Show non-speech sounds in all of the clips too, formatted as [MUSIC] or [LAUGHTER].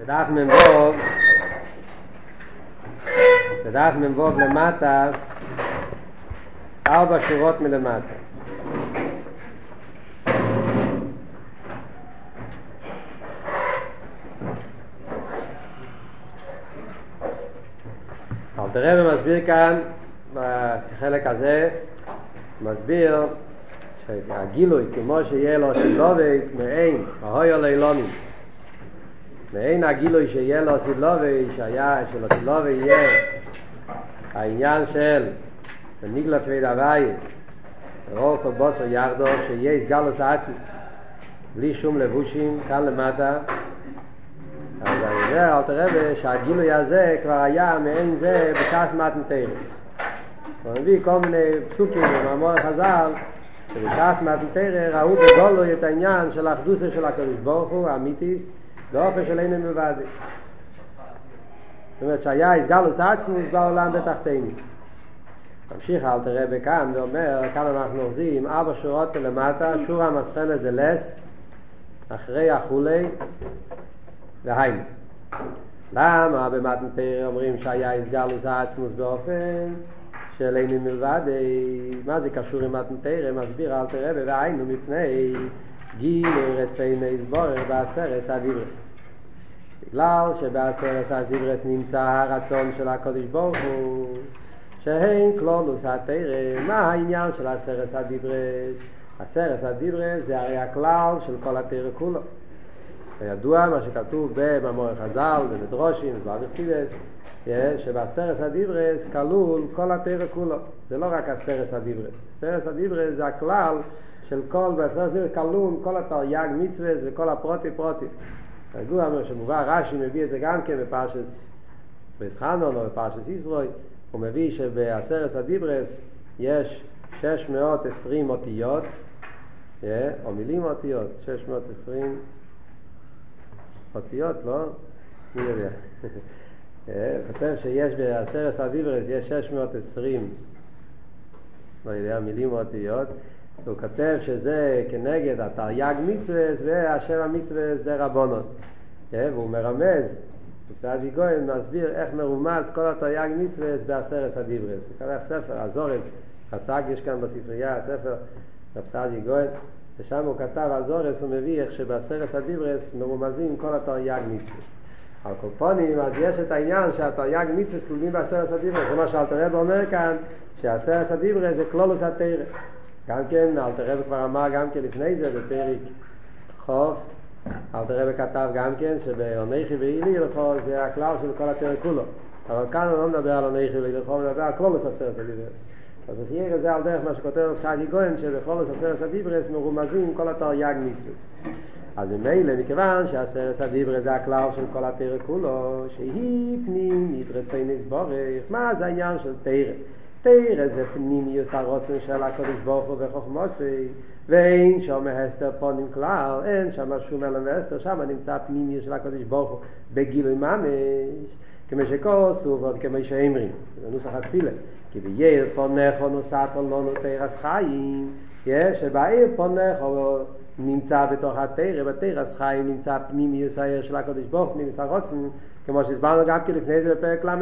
בדף מ"ו, בדף מ"ו למטה, ארבע שורות מלמטה. אלתר רבי מסביר כאן, בחלק הזה, מסביר שהגילוי, כמו שיהיה לו סילובי מעין, ההוי עלי לומים, מעין הגילוי שיהיה לו סילובי, שהיה, שלסילובי יהיה. העניין של ניגלה פריד הווי, רוב כל בוסר ירדו, שיהיה סגלוס עצמוס, בלי שום לבושים, כאן למטה, אז אני אומר, אל תראה שהגילוי הזה כבר היה מעין זה בשעס מתנתר. הוא מביא כל מיני פסוקים במאמור החז"ל, שבשעס מתנתר ראו בגולו את העניין של האחדוסה של הקדוש ברוך הוא, האמיתיס, באופן של אין מלבד. זאת אומרת שהיה הסגלוס עצמוס בעולם בתחתיני. ממשיך אל תראה בכאן ואומר, כאן אנחנו אוחזים ארבע שורות למטה, שורה המסחלת דלס, אחרי החולי, והיינו. למה במתנתר אומרים שהיה הסגלוס העצמוס באופן של אין מלבד, מה זה קשור עם מתנתר? מסביר אל תראה והיינו מפני גילוי רצונו יתברך בעשרת הדיברות. בגלל שבעשרת הדיברות נמצא הרצון של הקודש ברוך הוא שהן כללות התורה, מה העניין של עשרת הדיברות? עשרת הדיברות זה הרי הכלל של כל התורה כולה. וידוע מה שכתוב במאמרי חז"ל, במדרשים, ומובא בחסידות, שבעשרת הדיברות כלול כל התורה כולה. זה לא רק עשרת הדיברות. עשרת הדיברות זה הכלל של כל, בעשרס הדיברס כלול כל התרי"ג מצווה וכל הפרוטי פרוטי. ידוע מה שמובא, רש"י מביא את זה גם כן בפרשס בסחנון או בפרשס ישרוי, הוא מביא שבעשרס הדיברס יש 620 אותיות, או מילים אותיות, 620 אותיות, לא? מי יודע? [LAUGHS] כותב שיש בעשרת הדיברס יש 620 לא יודע, מילים אותיות הוא כותב שזה כנגד התרי"ג מצווה והשם המצווה דה רבונות והוא מרמז פסאדי גויין מסביר איך מרומז כל התרי"ג מצווה בעשרת הדיברס הוא כתב ספר, הזורס, חסק יש כאן בספרייה, הספר פסאדי גויין ושם הוא כתב הזורס, הוא מביא איך שבעשרת הדיברס מרומזים כל התרי"ג מצווה. על כל פונים, אז יש את העניין שהתרי"ג מצווה כלולים בעשרת הדיברס. זה מה שאלתרעב אומר כאן, שעשרת הדיברס זה כלולוס התרא. גם כן, אלתרעב כבר אמר גם כן לפני זה, בפרק חוף, אלתרעב כתב גם כן שבעונכי ואילי לכל זה הכלל של כל התרא כולו. אבל כאן הוא לא מדבר על עונכי ואילי לכל, הוא מדבר על כלולוס עשרת הדיברס. אז לפי זה על דרך מה שכותב פסאדי גויין שבכל עשרת הדיברס מרומזים כל התרי"ג מצוות. אז ממילא מכיוון שעשרת הדיברס זה הכלל של כל התרא כולו שהיא פנים יתרצי נסבורך מה זה העניין של תרא? תרא זה פנימיוס הרוצן של הקדוש ברוך הוא וחוכמוסי ואין שם הסתר פונים כלל אין שם שום אלם והסתר שם נמצא פנימיוס של הקדוש ברוך הוא בגילוי ממש כמו שכוסו ועוד כמו שאמרים זה נוסח התפילה כי בייר פונך נוסעת לנו תרס חיים שבעיר פונך נמצא בתוך התרא, בתרס חיים נמצא פנימיוס העיר של הקדוש ברוך פנימיוס הרוצן כמו שהסברנו גם כן לפני זה בפרק ל"ה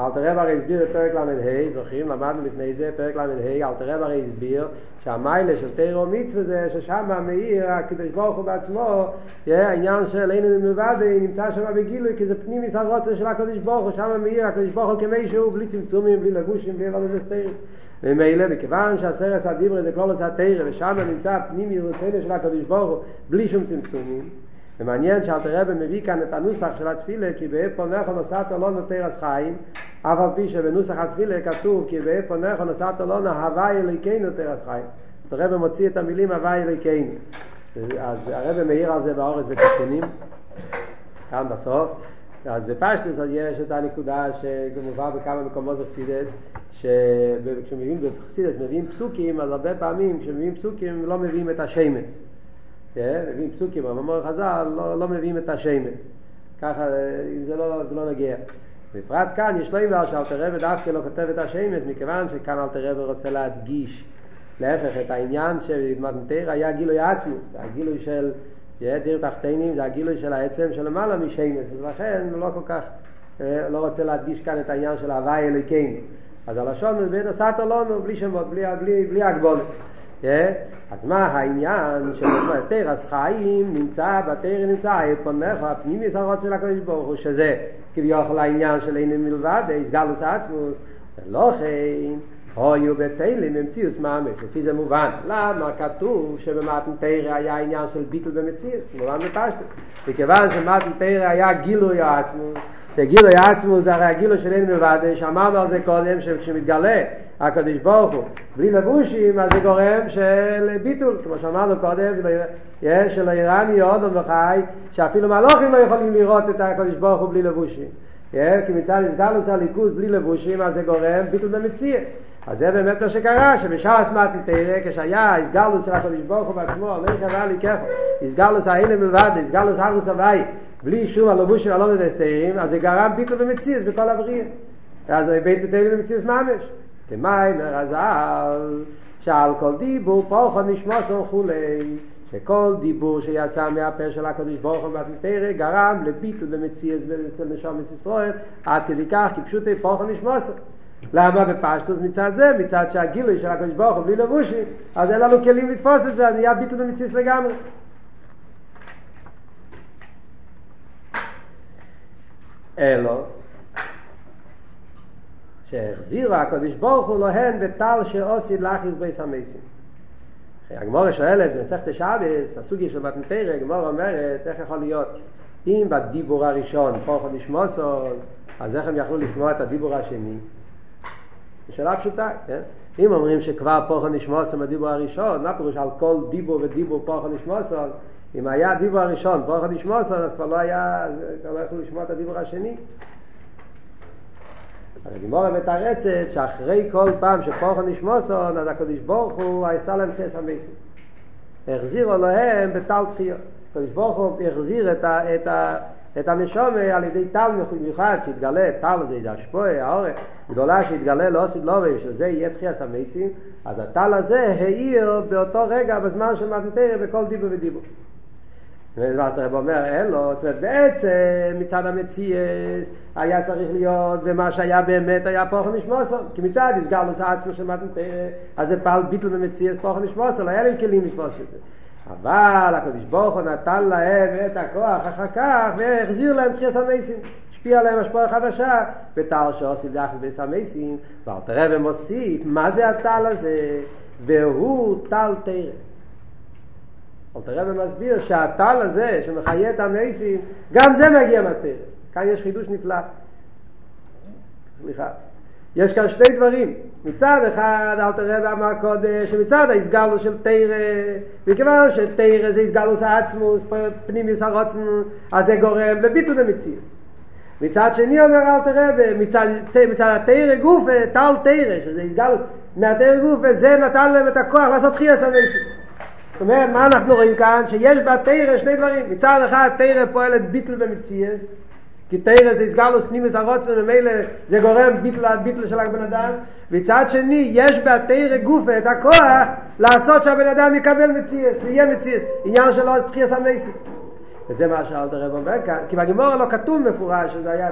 אלתר רב הרי הסביר בפרק ל"ה, זוכרים? למדנו לפני זה, פרק ל"ה, אלתר רב הרי הסביר שהמיילה של תרא ומצווה זה ששם מאיר הקדוש ברוך הוא בעצמו, העניין של אין מלבד נמצא שם בגילוי, כי זה פנימיס הרוצה של הקדוש ברוך הוא, שם מאיר הקדוש ברוך הוא כמי שהוא, בלי צמצומים, בלי לבושים, בלי לא מסתרים. ומילא, מכיוון שהסרס הדיברה זה כלולוס התרא, ושם נמצא פנימיס רצונו של הקדוש ברוך הוא, בלי שום צמצומים. ומעניין שאלתר רבי מביא כאן את הנוסח של התפילה כי באב פונך נוסעת לא נותרס חיים אף על פי שבנוסח התפילה כתוב כי באב פונך נוסעת לא נהווי אליקנו תרס חיים. אלתר רבי מוציא את המילים הווי אליקנו אז הרבי מעיר על זה באורס בתיקונים כאן בסוף. אז בפשטס אז יש את הנקודה שכמובן בכמה מקומות בחסידס שכשמביאים בחסידס מביאים פסוקים אז הרבה פעמים כשמביאים פסוקים לא מביאים את השמס מביאים פסוקים, במאמר חז"ל לא, לא מביאים את השמס. ככה זה לא, זה לא נגיע. בפרט כאן יש לו איבר שאלתר רבי דווקא לא כותב את השמס, מכיוון שכאן אלתר רבי רוצה להדגיש להפך את העניין שבמתנתר היה גילוי עצמוס, הגילוי של דיר תחתינים זה הגילוי של העצם של למעלה משמש, ולכן הוא לא כל כך, לא רוצה להדגיש כאן את העניין של הוואי אלוקינו. אז הלשון זה בין הסתר לנו בלי שמות, בלי, בלי, בלי הגבולת. אז מה העניין של תרס חיים נמצא, בתרא נמצא, פונך, הפנימיוס הרוץ של הקדוש ברוך הוא, שזה כביכול העניין של אין מלבד, איסגלוס עצמוס, ולא כן, הויו בתהילים במציאוס ממש, לפי זה מובן. למה כתוב שבמתן תרא היה עניין של ביטל במציאוס? מובן בפשטות. מכיוון שמתן תרא היה גילוי העצמוס, וגילוי עצמו זה הרי הגילוי של אין מלבד, שאמרנו על זה קודם, שכשמתגלה הקדוש ברוך הוא בלי לבושים, אז זה גורם של ביטול, כמו שאמרנו קודם, של איראני אודום וחי, שאפילו מלוכים לא יכולים לראות את הקדוש ברוך הוא בלי לבושים. כי מצד הסגלוס הליכוז בלי לבושים, אז זה גורם ביטול במציאס. אז זה באמת מה שקרה, שבשעס מתן תראה, כשהיה הסגלוס של הקדוש ברוך הוא בעצמו, לא יכבה לי ככה, הסגלוס האלה מלבד, הסגלוס הרוס הוואי, בלי שום הלבושים הלא מדסתרים, אז זה גרם ביטל במציאס בכל הבריאה. אז בית תתארים במציאס ממש. כמי מרזל, שעל כל דיבור פורחו נשמוסו וכולי, שכל דיבור שיצא מהפה של הקדוש ברוך הוא במתנתרא גרם לביטל במציאס אצל נשומת ישראל, עד כדי כך כי פשוט פורחו נשמוסו. למה בפשטוס מצד זה? מצד שהגילוי של הקדוש ברוך הוא בלי לבושים, אז אין לנו כלים לתפוס את זה, אז נהיה ביטל במציאס לגמרי. אלו שהחזירו הקדוש ברוך הוא להן בטל שעושי לאחיס בייס המסים. הגמורה שואלת במסכת השבס, הסוגיה של מתנתרא, הגמורה אומרת איך יכול להיות אם בדיבור הראשון פורחו נשמוסו, אז איך הם יכלו לשמוע את הדיבור השני? שאלה פשוטה, כן? אם אומרים שכבר פורחו נשמוסו בדיבור הראשון, מה פירוש על כל דיבור ודיבור פורחו נשמוסו? אם היה הדיבור הראשון פורחו נשמוסו, אז כבר לא היה, כבר לא יכלו לשמוע את הדיבור השני. אז הגימורה מתרצת שאחרי כל פעם שפורחו נשמוסון, אז הקדוש ברוך הוא עשה להם כס המסים. החזירו להם בטל תחיות. הקדוש ברוך הוא החזיר את, ה, את, ה, את הנשומה על ידי טל מיוחד שהתגלה, טל זה השפועה, האורך, גדולה שהתגלה לאוסיד לובי, שזה יהיה תחיית המסים, אז הטל הזה האיר באותו רגע בזמן של מתנתרא בכל דיבור ודיבור. ואלתר רב אומר, אין לו, זאת אומרת, בעצם מצד המציאס היה צריך להיות, ומה שהיה באמת היה פוכן נשמוסו, כי מצד הסגלוס עצמו של מתנתרא, אז זה פעל ביטל במציאס פוכן נשמוסו, לא היה להם כלים לתפוס את זה. אבל הקדוש ברוך הוא נתן להם את הכוח אחר כך, והחזיר להם תחייה סמייסים. השפיע עליהם השפעה חדשה, וטל שעושים דחת ביס המייסים, ואלתר רב מוסיף, מה זה הטל הזה? והוא טל תרא. אלתר רבי מסביר שהטל הזה שמחיה את המייסים, גם זה מגיע מהתרא. כאן יש חידוש נפלא. סליחה. יש כאן שני דברים. מצד אחד אלתר רבי אמר קודם שמצד ההסגלוס של תרא, מכיוון שתרא זה הסגלוס העצמוס, פנימיוס הרוצן, אז זה גורם לביטול המציאות. מצד שני אומר אלתר רבי, מצד, מצד התרא גופה, טל תרא, שזה הסגלוס, מהתרא גופה, זה נתן להם את הכוח לעשות חייס המייסים. זאת אומרת, מה אנחנו רואים כאן? שיש בתרא שני דברים. מצד אחד תרא פועלת ביטל במציאס, כי תרא זה הסגלוס פנימוס הרוצן, ומילא זה גורם ביטל, ביטל של הבן אדם. מצד שני, יש בתרא גופה את הכוח לעשות שהבן אדם יקבל מציאס, ויהיה מציאס. עניין שלו זה תחייס המסי. וזה מה שאלת הרב אומר כאן, כי בגימורה לא כתוב מפורש שזה היה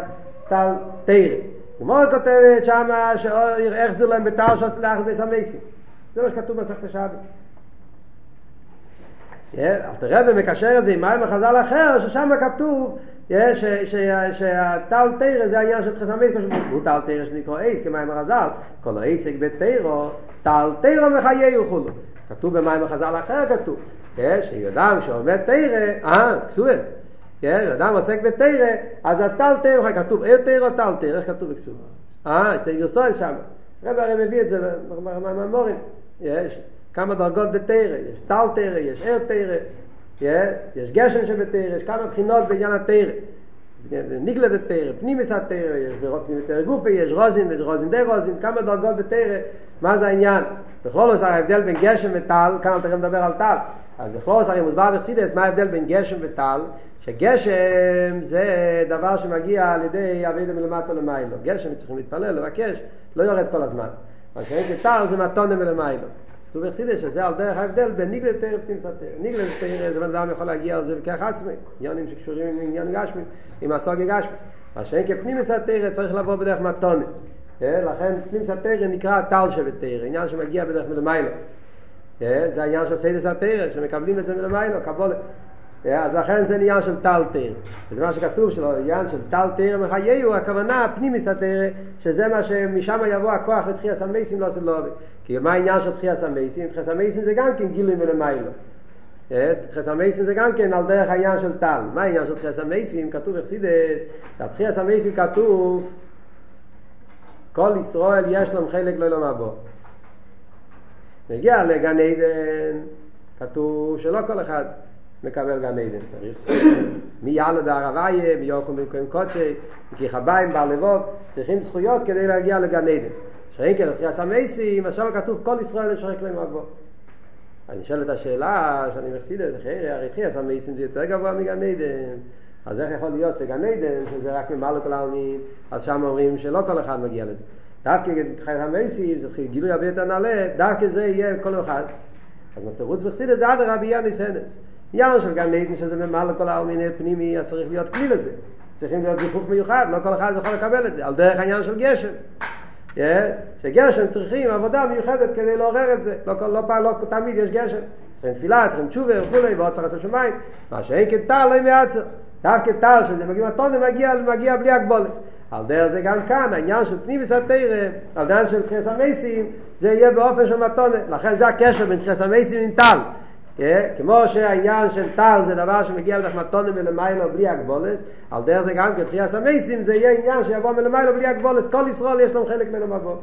טל תרא. גמורה כותבת שמה, איך זה להם בטל שעושה לאחר ביס המסי. זה מה שכתוב בסכת השבת. אלתר רבי מקשר את זה עם מים החז"ל אחר, ששם כתוב שהטל תרא זה העניין של חסמית, הוא טל תרא שנקרא אייס כמים החז"ל, כל העסק בתרא, טל תרא מחיי וכולו. כתוב במים החז"ל אחר כתוב, שיודע שעומד תרא, אה, כסובס, אדם עוסק בתרא, אז הטל תרא, כתוב אל תרא טל תרא, איך כתוב בכסובס? אה, שתי גרסות שם. רבי הרי מביא את זה בממורים. יש כמה דרגות בתרא, יש טל תרא, יש ער תרא, יש גשם שבתרא, יש כמה בחינות בעניין התרא. ניגלה בתרא, פנימיס התרא, יש ברוק פנימי תרא גופי, יש רוזין, יש רוזין די רוזין, כמה דרגות בתרא, מה זה העניין? בכלול עושה ההבדל בין גשם וטל, כאן אתה מדבר על טל, אז בכלול עושה מוסבר בחסידס, מה ההבדל בין גשם וטל? שגשם זה דבר שמגיע על ידי אבידה מלמטה למיילו. גשם צריכים להתפלל, לבקש, לא יורד כל הזמן. מה שאין כטל זה מתונה מלמיילו. כתוב בחסידס שזה על דרך ההבדל בין ניגלה לתרא ופנימיס התרא. ניגלה לתרא זה בן אדם יכול להגיע על זה בכך עצמי, עניונים שקשורים עם עניין גשמי, עם הסוגי גשמי. מה שאין כפנימיס התרא צריך לבוא בדרך מתונה. לכן פנימיות התורה נקרא טל שבתורה, עניין שמגיע בדרך מלמעלה. זה העניין של סודות התורה, שמקבלים את זה מלמעלה, קבלה. אז לכן זה עניין של טל תורה. וזה מה שכתוב שלו, עניין של טל תורה מחייהו, הכוונה פנימיות התורה, שזה מה שמשם יבוא הכוח לתחיית המתים לעתיד לבוא. כי מה העניין של תחיית המתים? תחיית המתים זה גם כן גילוי מלמעלה. תחיית המתים זה גם כן על דרך העניין של טל. מה העניין של תחיית המתים? כתוב בחסידות, שהתחייה סמייסים כתוב כל ישראל יש להם חלק לא ילום הבא. נגיע לגן עדן, כתוב שלא כל אחד מקבל גן עדן, צריך זכויות. מי יעלה בערבייה, מי יוקום במקום קודשי, כי חביים בעל לבוב, צריכים זכויות כדי להגיע לגן עדן. שאין כן, לפי הסמייסים, עכשיו כתוב כל ישראל יש חלק להם הבא. אני שואל את השאלה שאני מחסיד את זה, הרי תחייה סמייסים זה יותר גבוה מגן עדן. אז איך יכול להיות שגן עדן, שזה רק ממלא כל העלמין, אז שם אומרים שלא כל אחד מגיע לזה. דווקא חייל המייסים, זה גילוי הרבה יותר נעלה, דווקא זה יהיה כל אחד. אז בתירוץ וחסידס זה עד הרבי יאניס הנס. עניין של גן עדן שזה ממלא כל העלמין פנימי, אז צריך להיות כלי לזה. צריכים להיות זיכוך מיוחד, לא כל אחד יכול לקבל את זה, על דרך העניין של גשם. שגשם צריכים עבודה מיוחדת כדי לעורר את זה, לא, לא, לא, לא תמיד יש גשם. צריכים תפילה, צריכים תשובה וכולי, ועוד צריך לעשות שמיים, מה שאין כטל לא ימעצר. דווקא טל שזה מגיע מתונה מגיע, מגיע בלי הגבולת. על דרך זה גם כאן, העניין של פנימיס התרא, על דרך של תחיס המייסים, זה יהיה באופן של מתונה. לכן זה הקשר בין תחיס המייסים עם טל. כמו שהעניין של טל זה דבר שמגיע בדרך מתונה מלמיילו בלי הגבולס, על דרך זה גם כתחיס המייסים זה יהיה עניין שיבוא מלמיילו בלי הגבולס, כל ישראל יש להם חלק ממנו מבוא.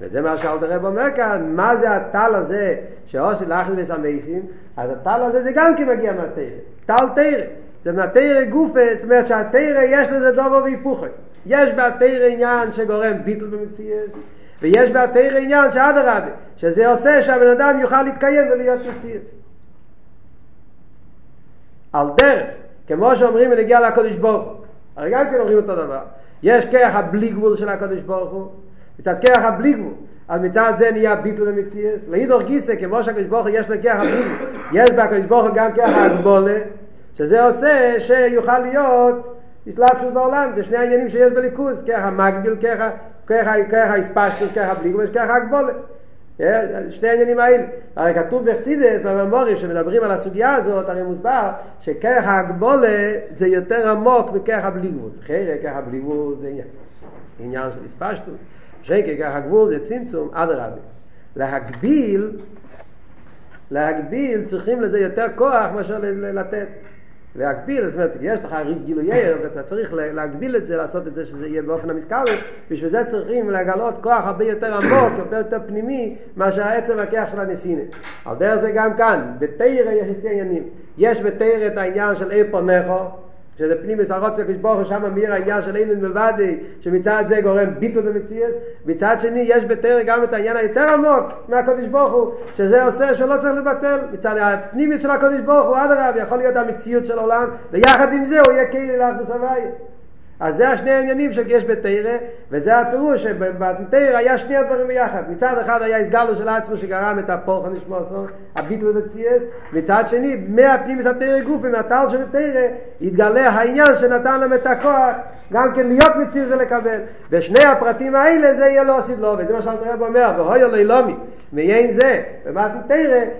וזה מה שאלתר רב אומר כאן, מה זה הטל הזה שעושה לאחד בסמייסים? אז הטל הזה זה גם כן מגיע מהתרא, טל תרא. זה מהתרא גופה, זאת אומרת שהתרא יש לזה דובו והיפוכי. יש בתרא עניין שגורם ביטל במציאס, ויש בתרא עניין שאדרבה, שזה עושה שהבן אדם יוכל להתקיים ולהיות מציאס. על דרך, כמו שאומרים ונגיע לקודש ברוך הוא, הרי גם כן אומרים אותו דבר. יש כרך הבלי גבול של הקודש ברוך הוא, מצד כרך הבלי גבול. אז מצד זה נהיה ביטל ומציאס. להידור גיסא, כמו שהקדוש ברוך הוא יש לו כרך הבלי גבול, יש בהקדוש ברוך הוא גם כרך הגבולה, שזה עושה שיוכל להיות הסלבשות בעולם, זה שני העניינים שיש בליכוז, ככה מגביל, ככה, ככה, ככה הספשטוס, ככה בלי גבול, ככה הגבולת. שני העניינים האלה. הרי כתוב בחסידס, בממורים, שמדברים על הסוגיה הזאת, הרי מוסבר שככה הגבולה זה יותר עמוק מככה בלי גבול. אחרי ככה בלי גבול זה עניין, עניין של הספשטוס. שקר ככה גבול זה צמצום, אדרבה. להגביל, להגביל צריכים לזה יותר כוח מאשר לתת. להגביל, זאת אומרת, יש לך גילויי ואתה צריך להגביל את זה, לעשות את זה שזה יהיה באופן המסקבל, בשביל זה צריכים לגלות כוח הרבה יותר עמוק, הרבה יותר פנימי, מאשר העצם והכיח של הנסינה. על דרך זה גם כאן, בתרא יש שתי עניינים. יש בתרא את העניין של איפה נכו, שזה פנימיס הרוצה כשבורך שם מאיר העניין של אינן מלבדי שמצד זה גורם ביטל במציאס. מצד שני יש בתרא גם את העניין היותר עמוק מהקודש ברוך הוא שזה עושה שלא צריך לבטל. מצד הפנימיס של הקודש ברוך הוא הרב יכול להיות המציאות של עולם ויחד עם זה הוא יהיה כאילו לאחדוס הוואי אז זה השני העניינים שיש בתרא, וזה הפירוש שבתרא היה שני הדברים ביחד. מצד אחד היה הסגלו של עצמו שגרם את הפולך הנשמוסו, הביטל בציאס, מצד שני, מהפנימיס התרא גופי, מהטל של התרא, התגלה העניין שנתן להם את הכוח, גם כן להיות מציאס ולקבל. ושני הפרטים האלה זה יהיה לא עשית לו, וזה מה שאלת רב אומר, והוי אלוהי לומי, מיין זה, במתן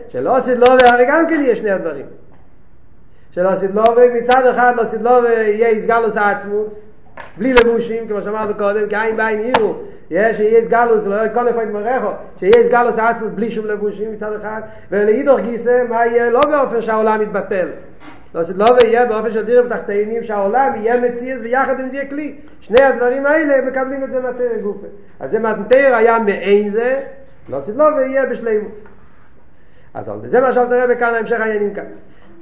שלא עשית לו, והרי גם כן יהיה שני הדברים. שלא עשית לו, מצד אחד לא עשית לו, יהיה הסגלוס העצמוס, בלי לבושים, כמו שאמרנו קודם, כי עין בעין עירו, יש שיש גלוס, לא כל איפה יתמרחו, שיש גלוס עצמוס בלי שום לבושים מצד אחד, ולהידור גיסא, מה יהיה לא באופן שהעולם יתבטל. לא, לא יהיה באופן של דירים תחתינים שהעולם יהיה מציאס ויחד עם זה יהיה כלי. שני הדברים האלה מקבלים את זה מהתרא גופה. אז זה מהתרא היה מעין זה, לא לא ויהיה בשלימות. אז זה מה שאל תראה בכאן המשך העניינים כאן.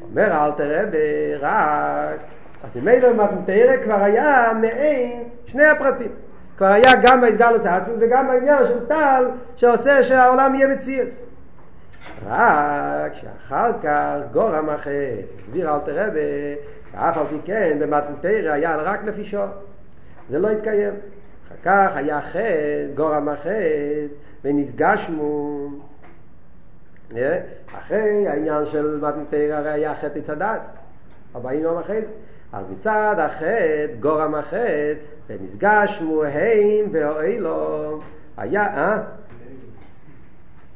אומר אל תראה רק אז אין מתנתרא כבר היה מעין שני הפרטים. כבר היה גם ההסגלוס העצמי וגם העניין של טל שעושה שהעולם יהיה מציאס. רק שאחר כך גורם אחר, הסביר אל תראה שאף על פי כן במתנתרא היה רק נפישו. זה לא התקיים. אחר כך היה חטא, גורם החטא, ונסגשמו. אחרי העניין של מתנתר הרי היה חטא צדס, 40 יום אחרי זה. אז מצד החטא, גורם החטא, ונפגש מוהם ואוהלו, היה, אה?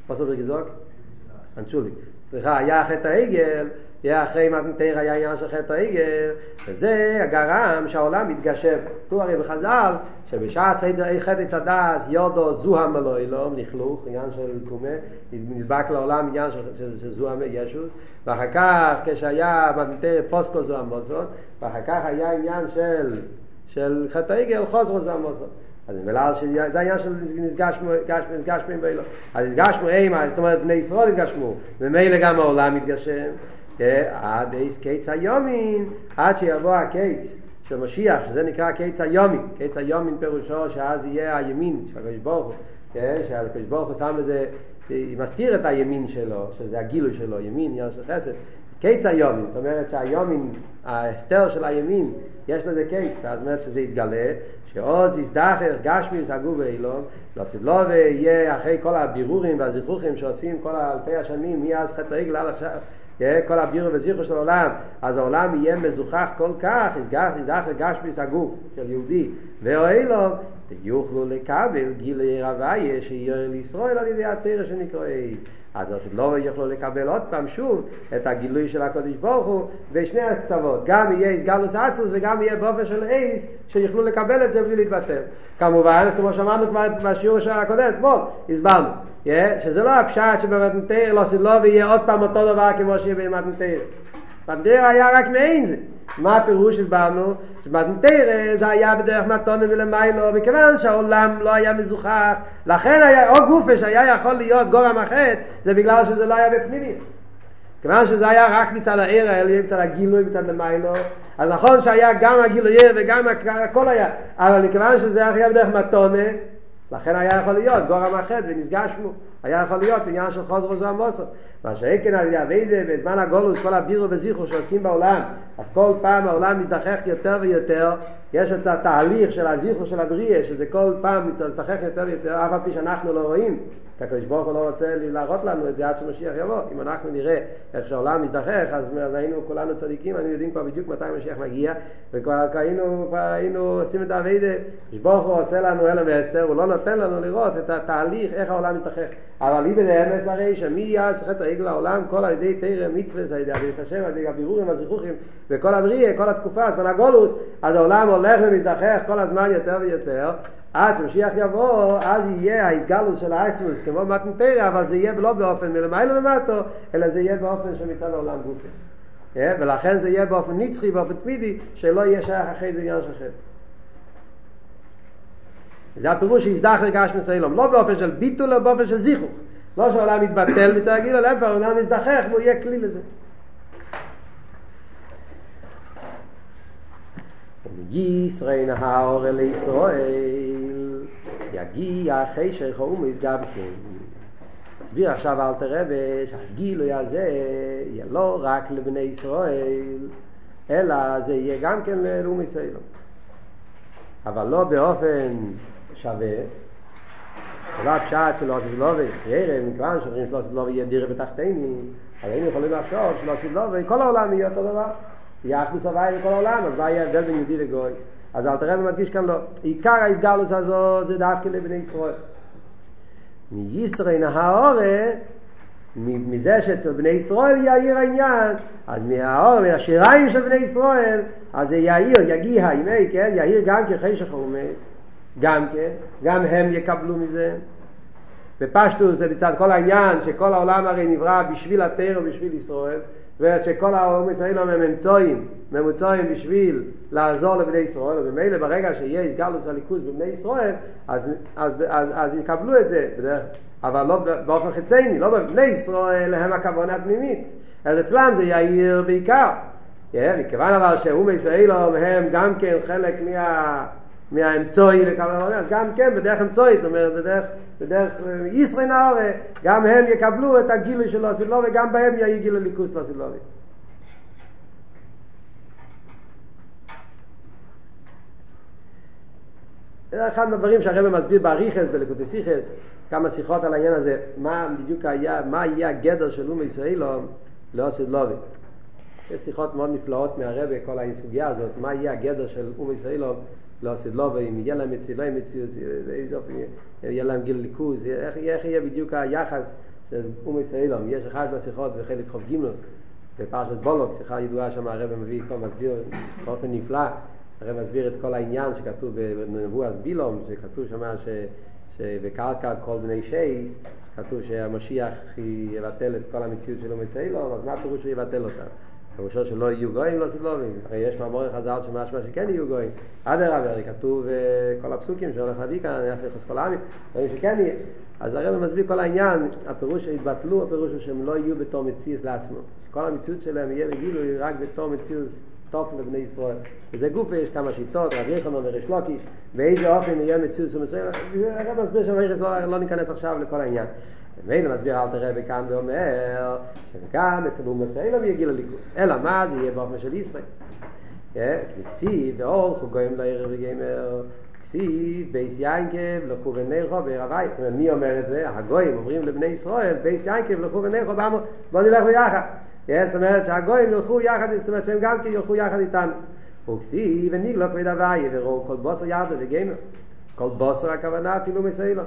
מה זאת אומרת אנצ'ולי. סליחה, היה חטא העגל, אחרי מתנתר היה עניין של חטא העגל, וזה הגרם שהעולם מתגשם. כתוב הרי בחז"ל, שבשעה חטא צדס יודו זוהם אלוהילום, לכלוך, עניין של טומא, נדבק לעולם עניין של, זוהם ישוס, ואחר כך כשהיה מתנתר פוסקו זוהם מוסות, ואחר כך היה עניין של, של חטא העגל חוזרו זוהם מוסות. אז בגלל שזה העניין של נסגשמו, נסגשמו באילו. אז נסגשמו אימה, זאת אומרת בני ישראל התגשמו, ומילא גם העולם מתגשם, עד איס קיץ היומין, עד שיבוא הקיץ של משיח, שזה נקרא קיץ היומין, קיץ היומין פירושו שאז יהיה הימין של הקדוש ברוך הוא, שהקדוש ברוך הוא שם לזה, מסתיר את הימין שלו, שזה הגילוי שלו, ימין, עניין של חסד, קיץ היומין, זאת אומרת שהיומין, ההסתר של הימין, יש לזה קיץ, ואז אומרת שזה יתגלה, שעוז יזדחר גשמיס הגוף ואילון, לא סבלובה יהיה אחרי כל הבירורים והזיכוכים שעושים כל אלפי השנים מאז חטא רגל עד עכשיו, כל הבירו וזיכו של העולם, אז העולם יהיה מזוכח כל כך, יזדחר גשמיס הגוף של יהודי. ואילון, ויוכלו לקבל גילי רוויה שיהיה לישראל על ידי התרא שנקרא איז. אז לא יוכלו לקבל עוד פעם שוב את הגילוי של הקודש ברוך הוא בשני הקצוות. גם יהיה איסגלוס אצוס וגם יהיה באופן של אייס שיוכלו לקבל את זה בלי להתבטל. כמובן כמו שאמרנו כבר בשיעור הקודם אתמול הסברנו yeah, שזה לא הפשט שבמתנתר לא סילוב יהיה עוד פעם אותו דבר כמו שיהיה במתנתר. מתנתר היה רק מעין זה מה הפירוש הסברנו? שבמתנתר זה היה בדרך מתונה מלמיילו מכיוון שהעולם לא היה מזוכח לכן היה או גופה שהיה יכול להיות גורם החטא זה בגלל שזה לא היה בפנימי כיוון שזה היה רק מצד העיר העליון, מצד הגילוי, מצד למיילו, אז נכון שהיה גם הגילוי וגם הכל היה, אבל מכיוון שזה היה בדרך מתונה, לכן היה יכול להיות גורם החטא ונסגשנו, היה יכול להיות עניין של חוזר וזו המוסר. מה שאין על ידי אביידה בזמן הגולוס, כל הבירו וזיכרו שעושים בעולם, אז כל פעם העולם מזדחך יותר ויותר, יש את התהליך של הזיכרו של הבריאה, שזה כל פעם מזדחך יותר ויותר, אף על פי שאנחנו לא רואים, כי הקדוש ברוך הוא לא רוצה להראות לנו את זה עד שמשיח יבוא. אם אנחנו נראה איך שהעולם מזדחך, אז, אז היינו כולנו צדיקים, היינו יודעים כבר בדיוק מתי משיח מגיע, וכבר היינו, כבר היינו עושים את האביידה, הקדוש ברוך הוא עושה לנו אלם ואסתר, הוא לא נותן לנו לראות את התהליך, איך העולם מזדחך. אבל היא בנאמס הרי שמי יעש חטא העגל העולם, כל על ידי תרא מצווה, על ידי אביס השם, על ידי הבירורים והזיכוכים, וכל הבריאה, כל התקופה, זמן הגולוס, אז העולם הולך ומזדחך כל הזמן יותר ויותר, עד שמשיח יבוא, אז יהיה ההסגלות של האקסימוס כמו מתנתרא, אבל זה יהיה לא באופן מלמעלה למטו, אלא זה יהיה באופן שמצד העולם גופי. ולכן זה יהיה באופן נצחי, באופן תמידי, שלא יהיה שייך אחרי זה עניין של חטא. זה הפירוש שיזדח לגש מסוילום, לא באופן של ביטול, אלא באופן של זיכוך. לא שהעולם יתבטל מצד הגיל, אלא להפך, העולם יזדחך והוא יהיה כלי לזה. וישראל האור אל ישראל יגיע חשך אומס גם כן. מסביר עכשיו אל תראה שהגילוי הזה יהיה לא רק לבני ישראל, אלא זה יהיה גם כן ללאום ישראל. אבל לא באופן שווה. זה לא הפשט של עושה לובי, ירא, מכיוון שאומרים שלא עושה לובי יהיה דירה בתחתינים, אבל היינו יכולים לחשוב שלא עושה לובי, כל העולם יהיה אותו דבר. יהיה אחדוס הוואי בכל העולם, אז מה יהיה הבדל בין יהודי וגוי? אז אל תראה ומדגיש כאן לא. עיקר ההסגלוס הזאת זה דווקא לבני ישראל. מישראל נהאורה, מזה שאצל בני ישראל יאיר העניין, אז מהאור, מהשיריים של בני ישראל, אז זה יאיר, יגיע, ימי, כן? יאיר גם כחשך רומס, גם כן, גם הם יקבלו מזה. בפשטוס זה מצד כל העניין שכל העולם הרי נברא בשביל התר ובשביל ישראל, זאת אומרת שכל העולם ישראל הם ממצואים, ממוצעים בשביל לעזור לבני ישראל, וממילא ברגע שיהיה הסגלוס הליכוז בבני ישראל, אז, אז, אז, אז יקבלו את זה, בדרך, אבל לא באופן חיצייני, לא בבני ישראל הם הכוונה הפנימית, אז אצלם זה יאיר בעיקר. מכיוון אבל שאום ישראל הם גם כן חלק מה... מהאמצעי לקבל עבודה, אז גם כן בדרך אמצעי, זאת אומרת בדרך, בדרך ישראל נאורה, גם הם יקבלו את הגילוי של הסילובי, וגם בהם יהיה גילוי ליכוס לסילובי. זה אחד מהדברים שהרבא מסביר באריכס, בלקוטסיכס, כמה שיחות על העניין הזה, מה בדיוק היה, מה יהיה הגדר של אום ישראל לא עשית לובי. יש שיחות מאוד נפלאות מהרבא, כל הסוגיה הזאת, מה יהיה הגדר של אום ישראל לא עשית לובי, אם יהיה להם מציאו, לא יהיה מציאות, יהיה להם גיל ליכוז, איך, איך יהיה בדיוק היחס של אום ישראל, יש אחד מהשיחות בחלק חוב ג' בפרשת בולוק, שיחה ידועה שם הרב מביא, כל מסביר באופן נפלא, הרב מסביר את כל העניין שכתוב בנבואת בילום, שכתוב שם ש, שבקרקע כל בני שייס, כתוב שהמשיח יבטל את כל המציאות שלו מציילום, אז מה הפירוש שהוא יבטל אותה? פירושו שלא יהיו גויים לא סדלובים, הרי יש מאמורי חז"ל שמשמע שכן יהיו גויים, אדרבה, הרי כתוב כל הפסוקים שהולך להביא כאן, חס כל העמים, דברים שכן יהיה. אז הרב מסביר כל העניין, הפירוש שהתבטלו, הפירוש שהם לא יהיו בתור מציאות לעצמו. כל המציאות שלהם יהיה בגילוי רק בתור מציאות טוב לבני ישראל. וזה גופה, יש כמה שיטות, רב יחנון וריש לוקי, באיזה אופן יהיה מציאות של מסוים, הרב מסביר שם, לא, לא ניכנס עכשיו לכל העניין. ומילא מסביר אל תראה כאן ואומר שגם אצל אומה סיילום יגיע לליכוס. אלא מה זה יהיה באופן של ישראל. כסיב ואול חוגויים לערב וגמר כסיב בייס יינקב לכו ונכו בערב אומרת מי אומר את זה? הגויים אומרים לבני ישראל בייס יינקב לכו ונכו בוא נלך ביחד זאת אומרת שהגויים ילכו יחד זאת אומרת שהם גם כן ילכו יחד איתנו וכסיב וניגלו כבד הוואי וראו כל בוסר ירדה וגמר כל בוסר הכוונה אפילו מסיילום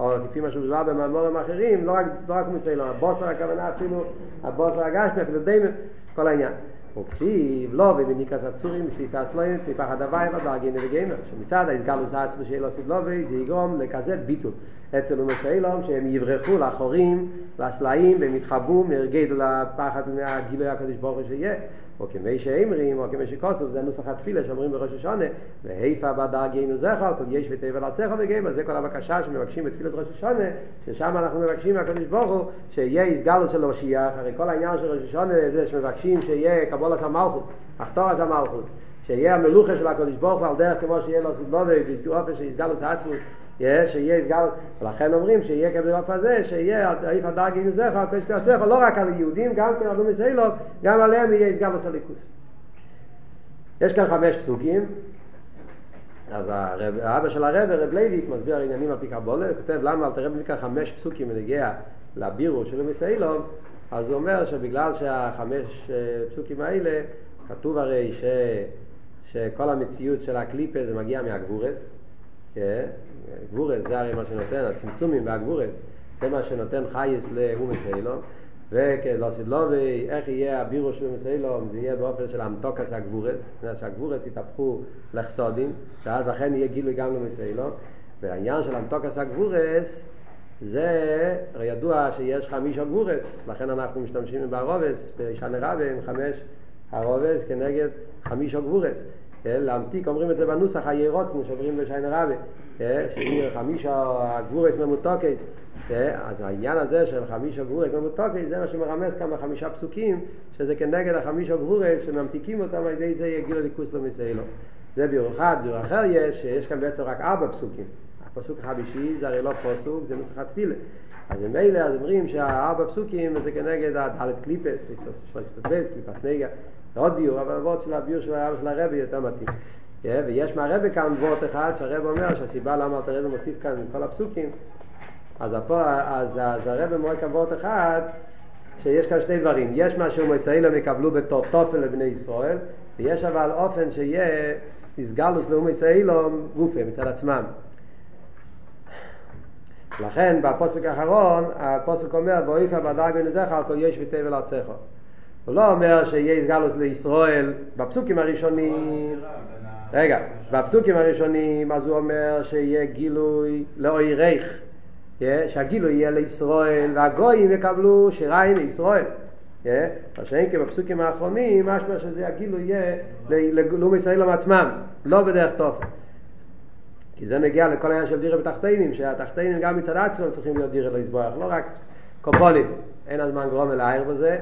או כפי מה שמוסבר במאמורים אחרים, לא רק, לא רק מסיילום, הבוסר הכוונה אפילו, הבוסר הגשמי, אפילו דיימר, כל העניין. וכסיב לא ובניקס הצורים בסעיפי הסלוים מפני פחד הוואי ודרגין וגיימר שמצד ההסגלוס העצמו שיהיה לו סדלובי זה יגרום לכזה ביטול אצל אומות האילום שהם יברחו לאחורים לסלעים והם יתחבאו מהרגדו לפחד מהגילוי הקדוש ברוך הוא שיהיה או כמי שאמרים, או כמי שכוסוף, זה נוסח התפילה שאומרים בראש השונה, והיפה בדרגנו זכר, כל יש ותבל ארצך וגמר, זה כל הבקשה שמבקשים בתפילת ראש השונה, ששם אנחנו מבקשים מהקדוש ברוך הוא, שיהיה הסגלות של משיח, הרי כל העניין של ראש השונה זה שמבקשים שיהיה קבולת המלכוס, אחתורס המלכוס, שיהיה המלוכה של הקדוש ברוך הוא על דרך כמו שיהיה לו סדלובי, באופן שיסגלוס עצמוס, שיהיה יסגל, ולכן אומרים שיהיה כבדרוף הזה, שיהיה איפה הדרגי נזכר, כל שתעצך, לא רק על יהודים, גם כן על לומס גם עליהם יהיה יסגל בסליקוס. יש כאן חמש פסוקים, אז הרב, האבא של הרב, רב לייביק, מסביר העניינים על פי קבולה, כותב למה אל תראה מכאן חמש פסוקים ונגיע לבירו של לומס אילוב, אז הוא אומר שבגלל שהחמש פסוקים האלה, כתוב הרי ש, שכל המציאות של הקליפה זה מגיע מהגבורס, גבורס זה הרי מה שנותן, הצמצומים והגבורס, זה מה שנותן חייס לאומס אילום, ולא סדלובי, איך יהיה הבירו של אומס אילום, זה יהיה באופן של המתוקס הגבורס, שהגבורס יתהפכו לחסודים, ואז לכן יהיה גילוי גם לאומס אילום, והעניין של המתוקס הגבורס, זה, ידוע שיש חמישה גבורס, לכן אנחנו משתמשים בערובס, בישן רבה עם חמש הרובס כנגד חמישה גבורס. להמתיק, אומרים את זה בנוסח הירוצנו שעוברים בשיין רבי, שאם חמישה גבורס ממותוקס, אז העניין הזה של חמישה גבורס ממותוקס זה מה שמרמז כאן בחמישה פסוקים, שזה כנגד החמישה גבורס שממתיקים אותם על ידי זה יגיעו לליכוס לא מסיילו. זה ביור אחד, ביור אחר יש, שיש כאן בעצם רק ארבע פסוקים. הפסוק החמישי זה הרי לא פסוק, זה נוסח התפילה. אז ממילא אז אומרים שהארבע פסוקים זה כנגד הדלת קליפס, קליפס נגע. עוד ביור, אבל הוורד של הביור של הרב של הרבי יותר מתאים. ויש מהרבי כאן וורט אחד שהרבי אומר שהסיבה למה אתה רבי מוסיף כאן את כל הפסוקים אז, אז, אז הרבי אומר כאן וורט אחד שיש כאן שני דברים. יש מה שאומייסאילם יקבלו בתור תופל לבני ישראל ויש אבל אופן שיהיה איסגלוס לאומייסאילם גופה מצד עצמם. לכן בפוסק האחרון הפוסק אומר ואיפה בדרגו נזכר כל יש ותבל ארצךו הוא לא אומר שיהיה איסגלוס לישראל. בפסוקים הראשונים רגע, בפסוקים הראשונים אז הוא אומר שיהיה גילוי לאויריך. שהגילוי יהיה לישראל והגויים יקבלו שיריים לישראל מה שאין כי בפסוקים האחרונים משמע שזה הגילוי יהיה לאום ישראל עצמם לא בדרך טוב. כי זה נגיע לכל העניין של דירה בתחתינים שהתחתינים גם מצד עצמם צריכים להיות דירה לא יסבוח לא רק קופולים אין הזמן גרום אל העיר בזה